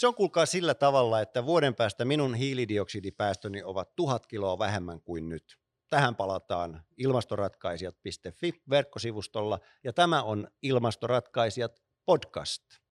Se on kuulkaa sillä tavalla, että vuoden päästä minun hiilidioksidipäästöni ovat tuhat kiloa vähemmän kuin nyt. Tähän palataan ilmastoratkaisijat.fi verkkosivustolla ja tämä on Ilmastoratkaisijat podcast.